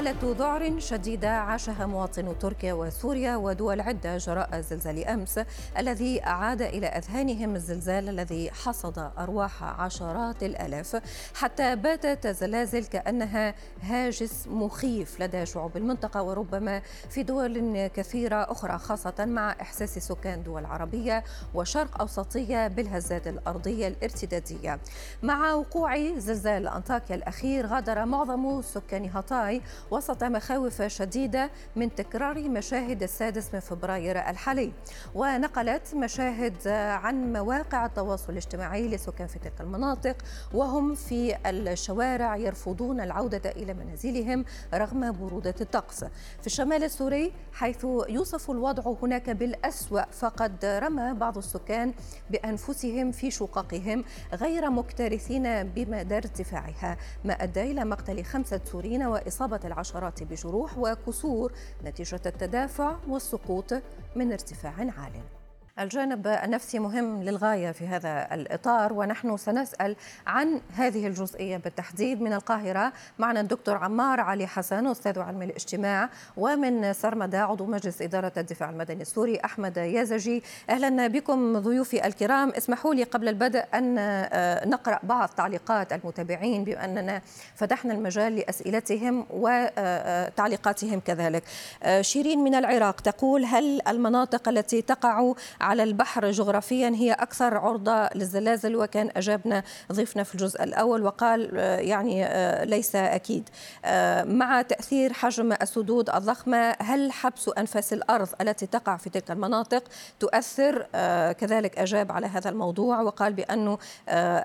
حالة ذعر شديدة عاشها مواطنو تركيا وسوريا ودول عدة جراء زلزال أمس الذي أعاد إلى أذهانهم الزلزال الذي حصد أرواح عشرات الآلاف. حتى باتت الزلازل كأنها هاجس مخيف لدى شعوب المنطقة وربما في دول كثيرة أخرى خاصة مع إحساس سكان دول عربية وشرق أوسطية بالهزات الأرضية الارتدادية. مع وقوع زلزال أنطاكيا الأخير غادر معظم سكان هاتاي وسط مخاوف شديدة من تكرار مشاهد السادس من فبراير الحالي. ونقلت مشاهد عن مواقع التواصل الاجتماعي لسكان في تلك المناطق وهم في الشوارع يرفضون العودة إلى منازلهم رغم برودة الطقس. في الشمال السوري حيث يوصف الوضع هناك بالأسوأ فقد رمى بعض السكان بأنفسهم في شققهم غير مكترثين بمدى ارتفاعها ما أدى إلى مقتل خمسة سوريين وإصابة العشرة العشرات بجروح وكسور نتيجة التدافع والسقوط من ارتفاع عال. الجانب النفسي مهم للغاية في هذا الإطار ونحن سنسأل عن هذه الجزئية بالتحديد من القاهرة. معنا الدكتور عمار علي حسن أستاذ علم الاجتماع ومن سرمدة عضو مجلس إدارة الدفاع المدني السوري أحمد يازجي. أهلا بكم ضيوفي الكرام. اسمحوا لي قبل البدء أن آه، نقرأ بعض تعليقات المتابعين بأننا فتحنا المجال لأسئلتهم وتعليقاتهم آه، كذلك. آه، شيرين من العراق تقول هل المناطق التي تقع على البحر جغرافيا هي أكثر عرضة للزلازل وكان أجابنا ضيفنا في الجزء الأول وقال آه، يعني آه، ليس أكيد. آه، مع تأثير حجم السدود الضخمة هل حبس أنفاس الأرض التي تقع في تلك المناطق تؤثر؟ كذلك أجاب على هذا الموضوع وقال بأن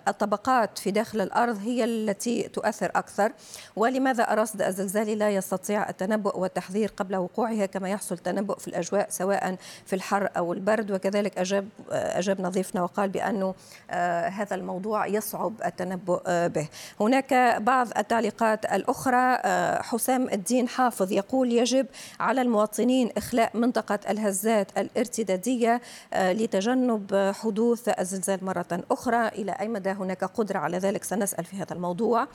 الطبقات في داخل الأرض هي التي تؤثر أكثر. ولماذا الرصد الزلزالي لا يستطيع التنبؤ والتحذير قبل وقوعها كما يحصل تنبؤ في الأجواء سواء في الحر أو البرد؟ وكذلك أجاب أجاب نظيفنا وقال بأنه آه، هذا الموضوع يصعب التنبؤ آه، به. هناك بعض التعليقات الأخرى آه، حسام الدين حافظ يقول يجب على المواطنين إخلاء منطقة الهزات الارتدادية لتجنب حدوث الزلزال مرة أخرى. إلى أي مدى هناك قدرة على ذلك؟ سنسأل في هذا الموضوع.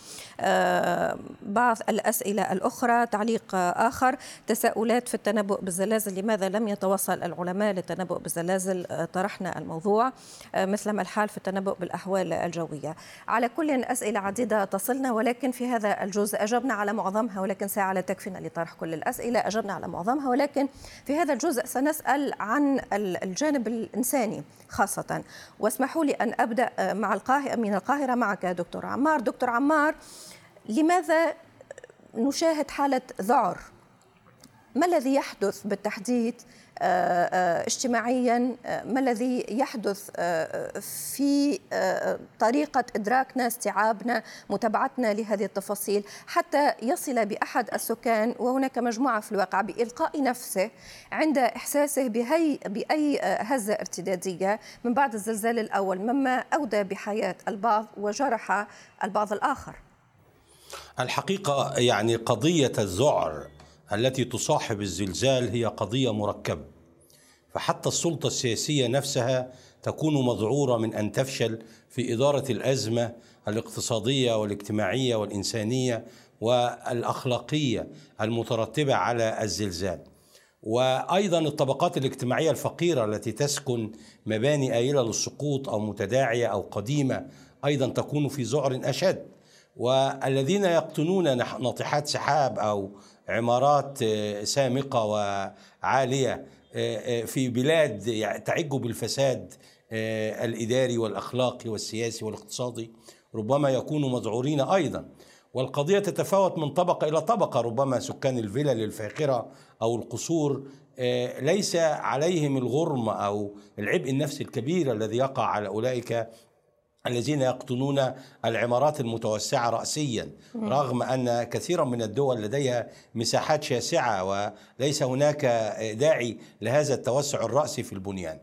بعض الأسئلة الأخرى تعليق آخر. تساؤلات في التنبؤ بالزلازل لماذا لم يتوصل العلماء للتنبؤ بالزلازل؟ نازل آه، طرحنا الموضوع آه، مثلما الحال في التنبؤ بالأحوال الجوية. على كل أسئلة عديدة تصلنا ولكن في هذا الجزء أجبنا على معظمها ولكن ساعة لا تكفينا لطرح كل الأسئلة أجبنا على معظمها ولكن في هذا الجزء سنسأل عن الجانب الإنساني خاصة. واسمحوا لي أن أبدأ آه، مع القاهرة من القاهرة معك دكتور عمار. دكتور عمار لماذا نشاهد حالة ذعر ما الذي يحدث بالتحديد آه، آه، اجتماعيا؟ آه، ما الذي يحدث في طريقة إدراكنا استيعابنا متابعتنا لهذه التفاصيل؟ حتى يصل بأحد السكان وهناك مجموعة في الواقع بإلقاء نفسه عند إحساسه بهي بأي هزة ارتدادية من بعد الزلزال الأول مما أودى بحياة البعض وجرح البعض الآخر. الحقيقة يعني قضية الذعر التي تصاحب الزلزال هي قضية مركبة. فحتى السلطة السياسية نفسها تكون مذعورة من أن تفشل في إدارة الأزمة الاقتصادية والاجتماعية والإنسانية والأخلاقية المترتبة على الزلزال. وأيضا الطبقات الاجتماعية الفقيرة التي تسكن مباني آيلة للسقوط أو متداعية أو قديمة أيضا تكون في ذعر أشد. والذين يقطنون ناطحات سحاب أو عمارات آه، سامقة وعالية آه، آه، في بلاد تعج بالفساد الإداري والأخلاقي والسياسي والاقتصادي ربما يكونوا مذعورين أيضا. والقضية تتفاوت من طبقة إلى طبقة ربما سكان الفلل الفاخره أو القصور ليس عليهم الغرم أو العبء النفسي الكبير الذي يقع على أولئك الذين يقطنون العمارات المتوسعة رأسيا رغم أن كثيرا من الدول لديها مساحات شاسعة وليس هناك داعي لهذا التوسع الرأسي في البنيان.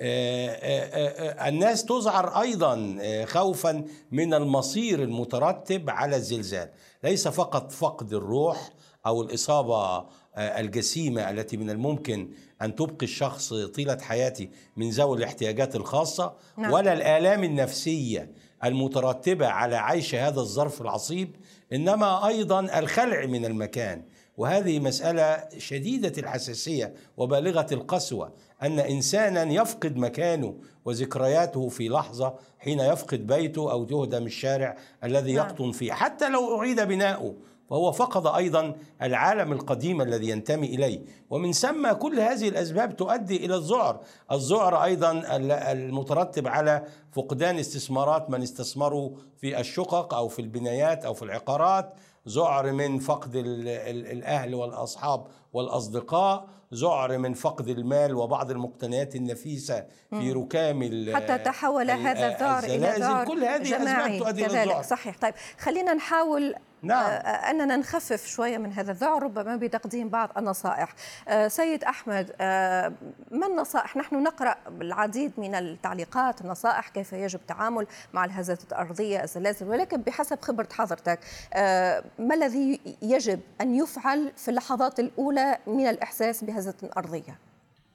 آه، آه، آه، الناس تذعر أيضا خوفا من المصير المترتب على الزلزال. ليس فقط فقد الروح أو الإصابة الجسيمة التي من الممكن أن تبقي الشخص طيلة حياته من ذوي الاحتياجات الخاصة نعم. ولا الآلام النفسية المترتبة على عيش هذا الظرف العصيب إنما أيضا الخلع من المكان وهذه مسألة شديدة الحساسية وبالغة القسوة أن إنسانا يفقد مكانه وذكرياته في لحظة حين يفقد بيته أو تهدم الشارع الذي نعم. يقطن فيه حتى لو أعيد بناؤه فهو فقد أيضا العالم القديم الذي ينتمي إليه. ومن ثم كل هذه الأسباب تؤدي إلى الذعر الذعر أيضا ال- المترتب على فقدان استثمارات من استثمروا في الشقق أو في البنايات أو في العقارات. ذعر من فقد ال- ال- الأهل والأصحاب والأصدقاء. ذعر من فقد المال وبعض المقتنيات النفيسة في ركام حتى تحول هذا الذعر إلى الزلازل. ذعر كل هذه جماعي. اسباب تؤدي إلى كذلك. الذعر صحيح. طيب خلينا نحاول نعم. آه، أننا نخفف شوية من هذا الذعر ربما بتقديم بعض النصائح. آه، سيد أحمد آه، ما النصائح؟ نحن نقرأ العديد من التعليقات النصائح كيف يجب التعامل مع الهزات الأرضية الزلازل ولكن بحسب خبرة حضرتك آه، ما الذي يجب أن يفعل في اللحظات الأولى من الإحساس بهزة أرضية؟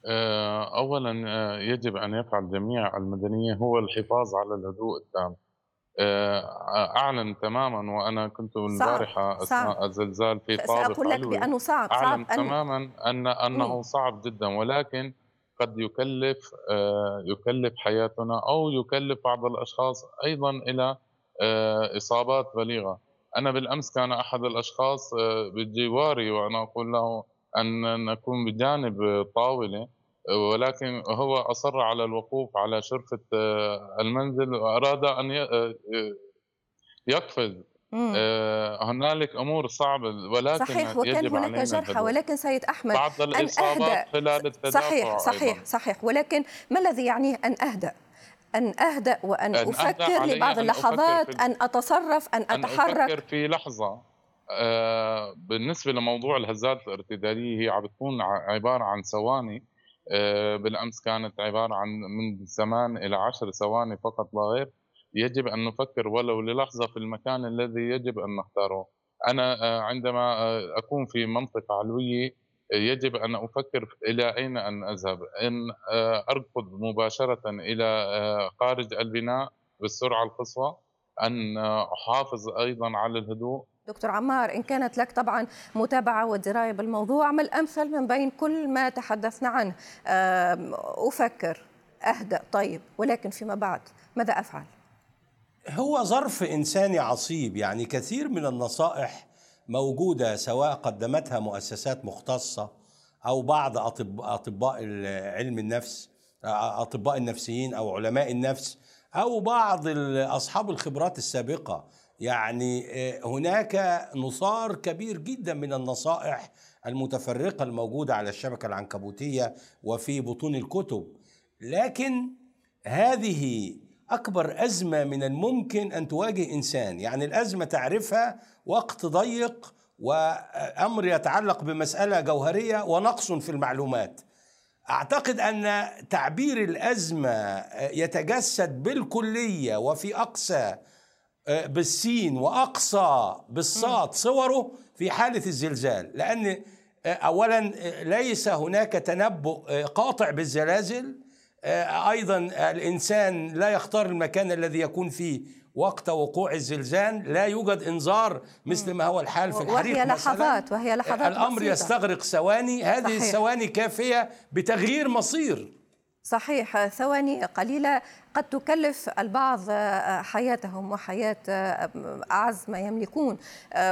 آه، اولا آه، يجب أن يفعل جميع المدنيه هو الحفاظ على الهدوء التام. آه، أعلن تماما وأنا كنت البارحة. أثناء الزلزال في طابق سأقول لك بأنه صعب اعلم صعب تماما أن أنه مم. صعب جدا ولكن قد يكلف آه، يكلف حياتنا أو يكلف بعض الأشخاص أيضا إلى آه، إصابات بليغة أنا بالأمس كان أحد الأشخاص آه، بجواري وأنا أقول له أن نكون بجانب طاولة آه، ولكن هو أصر على الوقوف على شرفة آه، المنزل وأراد أن ي- آه، يقفز. آه، هنالك أمور صعبة ولكن صحيح وكان يجب هناك جرحى. ولكن سيد أحمد بعض الإصابات أهدأ. خلال التدافع صحيح صحيح أيضاً. صحيح ولكن ما الذي يعنيه أن وأن أن أهدأ لبعض أن أفكر اللحظات في- أن أتصرف أن أن أتحرك أفكر في لحظة بالنسبة لموضوع الهزات الارتدادية هي عم بتكون عبارة عن ثواني آه، بالأمس كانت عبارة عن من زمان إلى عشر ثواني فقط لا غير. يجب أن نفكر ولو للحظة في المكان الذي يجب أن نختاره. أنا آه، عندما آه، أكون في منطقة علوية آه، يجب إلى أين أن أذهب. إن آه، أركض مباشرة إلى آه، خارج البناء بالسرعة القصوى. أن أحافظ أيضا على الهدوء. دكتور عمار إن كانت لك طبعا متابعة ودرايه بالموضوع ما الأمثل من بين كل ما تحدثنا عنه. آم، أفكر أهدأ طيب ولكن فيما بعد ماذا أفعل؟ هو ظرف انساني عصيب يعني كثير من النصائح موجودة سواء قدمتها مؤسسات مختصة أو بعض أطب- أطباء علم النفس أطباء النفسيين أو علماء النفس أو بعض أصحاب الخبرات السابقة. يعني آه، هناك نصار كبير جدا من النصائح المتفرقة الموجودة على الشبكة العنكبوتية وفي بطون الكتب. لكن هذه أكبر أزمة من الممكن أن تواجه إنسان. يعني الأزمة تعرفها وقت ضيق وأمر يتعلق بمسألة جوهرية ونقص في المعلومات. أعتقد أن تعبير الأزمة يتجسد بالكلية وفي أقصى بالسين وأقصى بالصاد صوره في حالة الزلزال لأن أولا ليس هناك تنبؤ قاطع بالزلازل أيضا الإنسان لا يختار المكان الذي يكون فيه وقت وقوع الزلزال لا يوجد إنذار مثل ما هو الحال في الحريق وهي. لحظات وهي لحظات الأمر بسيطة. يستغرق ثواني هذه صحيح. الثواني كافية بتغيير مصير صحيح ثواني قليلة. قد تكلف البعض حياتهم وحياة أعز ما يملكون.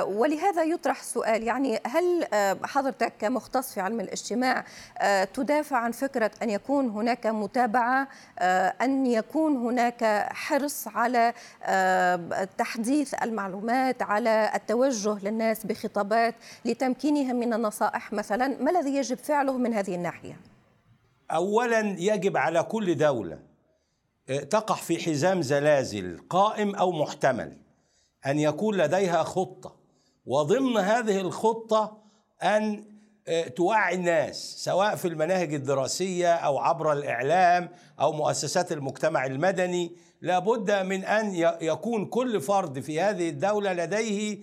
ولهذا يطرح السؤال يعني هل حضرتك كمختص في علم الاجتماع تدافع عن فكرة أن يكون هناك متابعة أن يكون هناك حرص على تحديث المعلومات على التوجه للناس بخطابات لتمكينهم من النصائح مثلا؟ ما الذي يجب فعله من هذه الناحية؟ اولا يجب على كل دولة تقع في حزام زلازل قائم أو محتمل أن يكون لديها خطة. وضمن هذه الخطة أن توعي الناس سواء في المناهج الدراسية أو عبر الإعلام أو مؤسسات المجتمع المدني لابد من أن يكون كل فرد في هذه الدولة لديه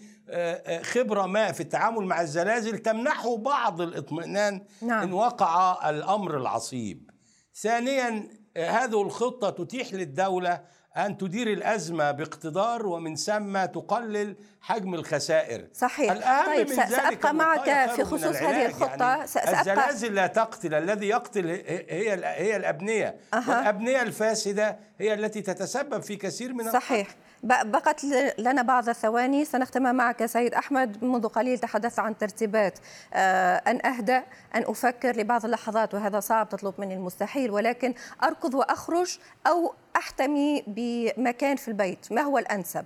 خبرة ما في التعامل مع الزلازل تمنحه بعض الاطمئنان نعم. إن وقع الأمر العصيب ثانيا هذه الخطة تتيح للدولة أن تدير الأزمة باقتدار ومن ثم تقلل حجم الخسائر. صحيح. الأهم طيب من سأبقى ذلك معك في خصوص. هذه الخطة. يعني سأبقى الزلازل لا تقتل الذي يقتل هي هي الأبنية. أها. والأبنية الفاسدة هي التي تتسبب في كثير من صحيح. ب- بقت لنا بعض الثواني. سنختم معك سيد أحمد. منذ قليل تحدثت عن ترتيبات. آه، أن أهدأ أن أفكر لبعض اللحظات وهذا صعب تطلب مني المستحيل ولكن أركض وأخرج أو أحتمي بمكان في البيت ما هو الأنسب؟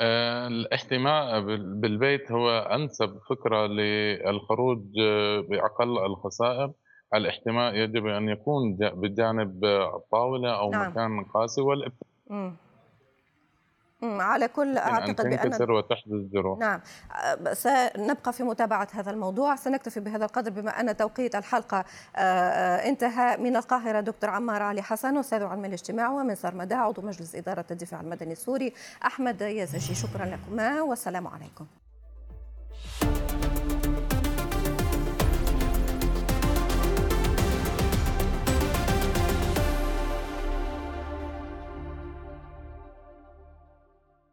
آه، الاحتماء بال- بالبيت هو أنسب فكرة للخروج آه، بأقل الخسائر الاحتماء يجب أن يكون جا- بجانب الطاولة أو نعم. مكان قاسي. مم. على كل تنكسر وتحدث جروح نعم آه، سنبقى في متابعة هذا الموضوع. سنكتفي بهذا القدر بما أن توقيت الحلقة آه، آه، انتهى. من القاهرة دكتور عمار علي حسن أستاذ علم الاجتماع ومن سرمدا عضو مجلس إدارة الدفاع المدني السوري أحمد يزجي شكرا لكما والسلام عليكم.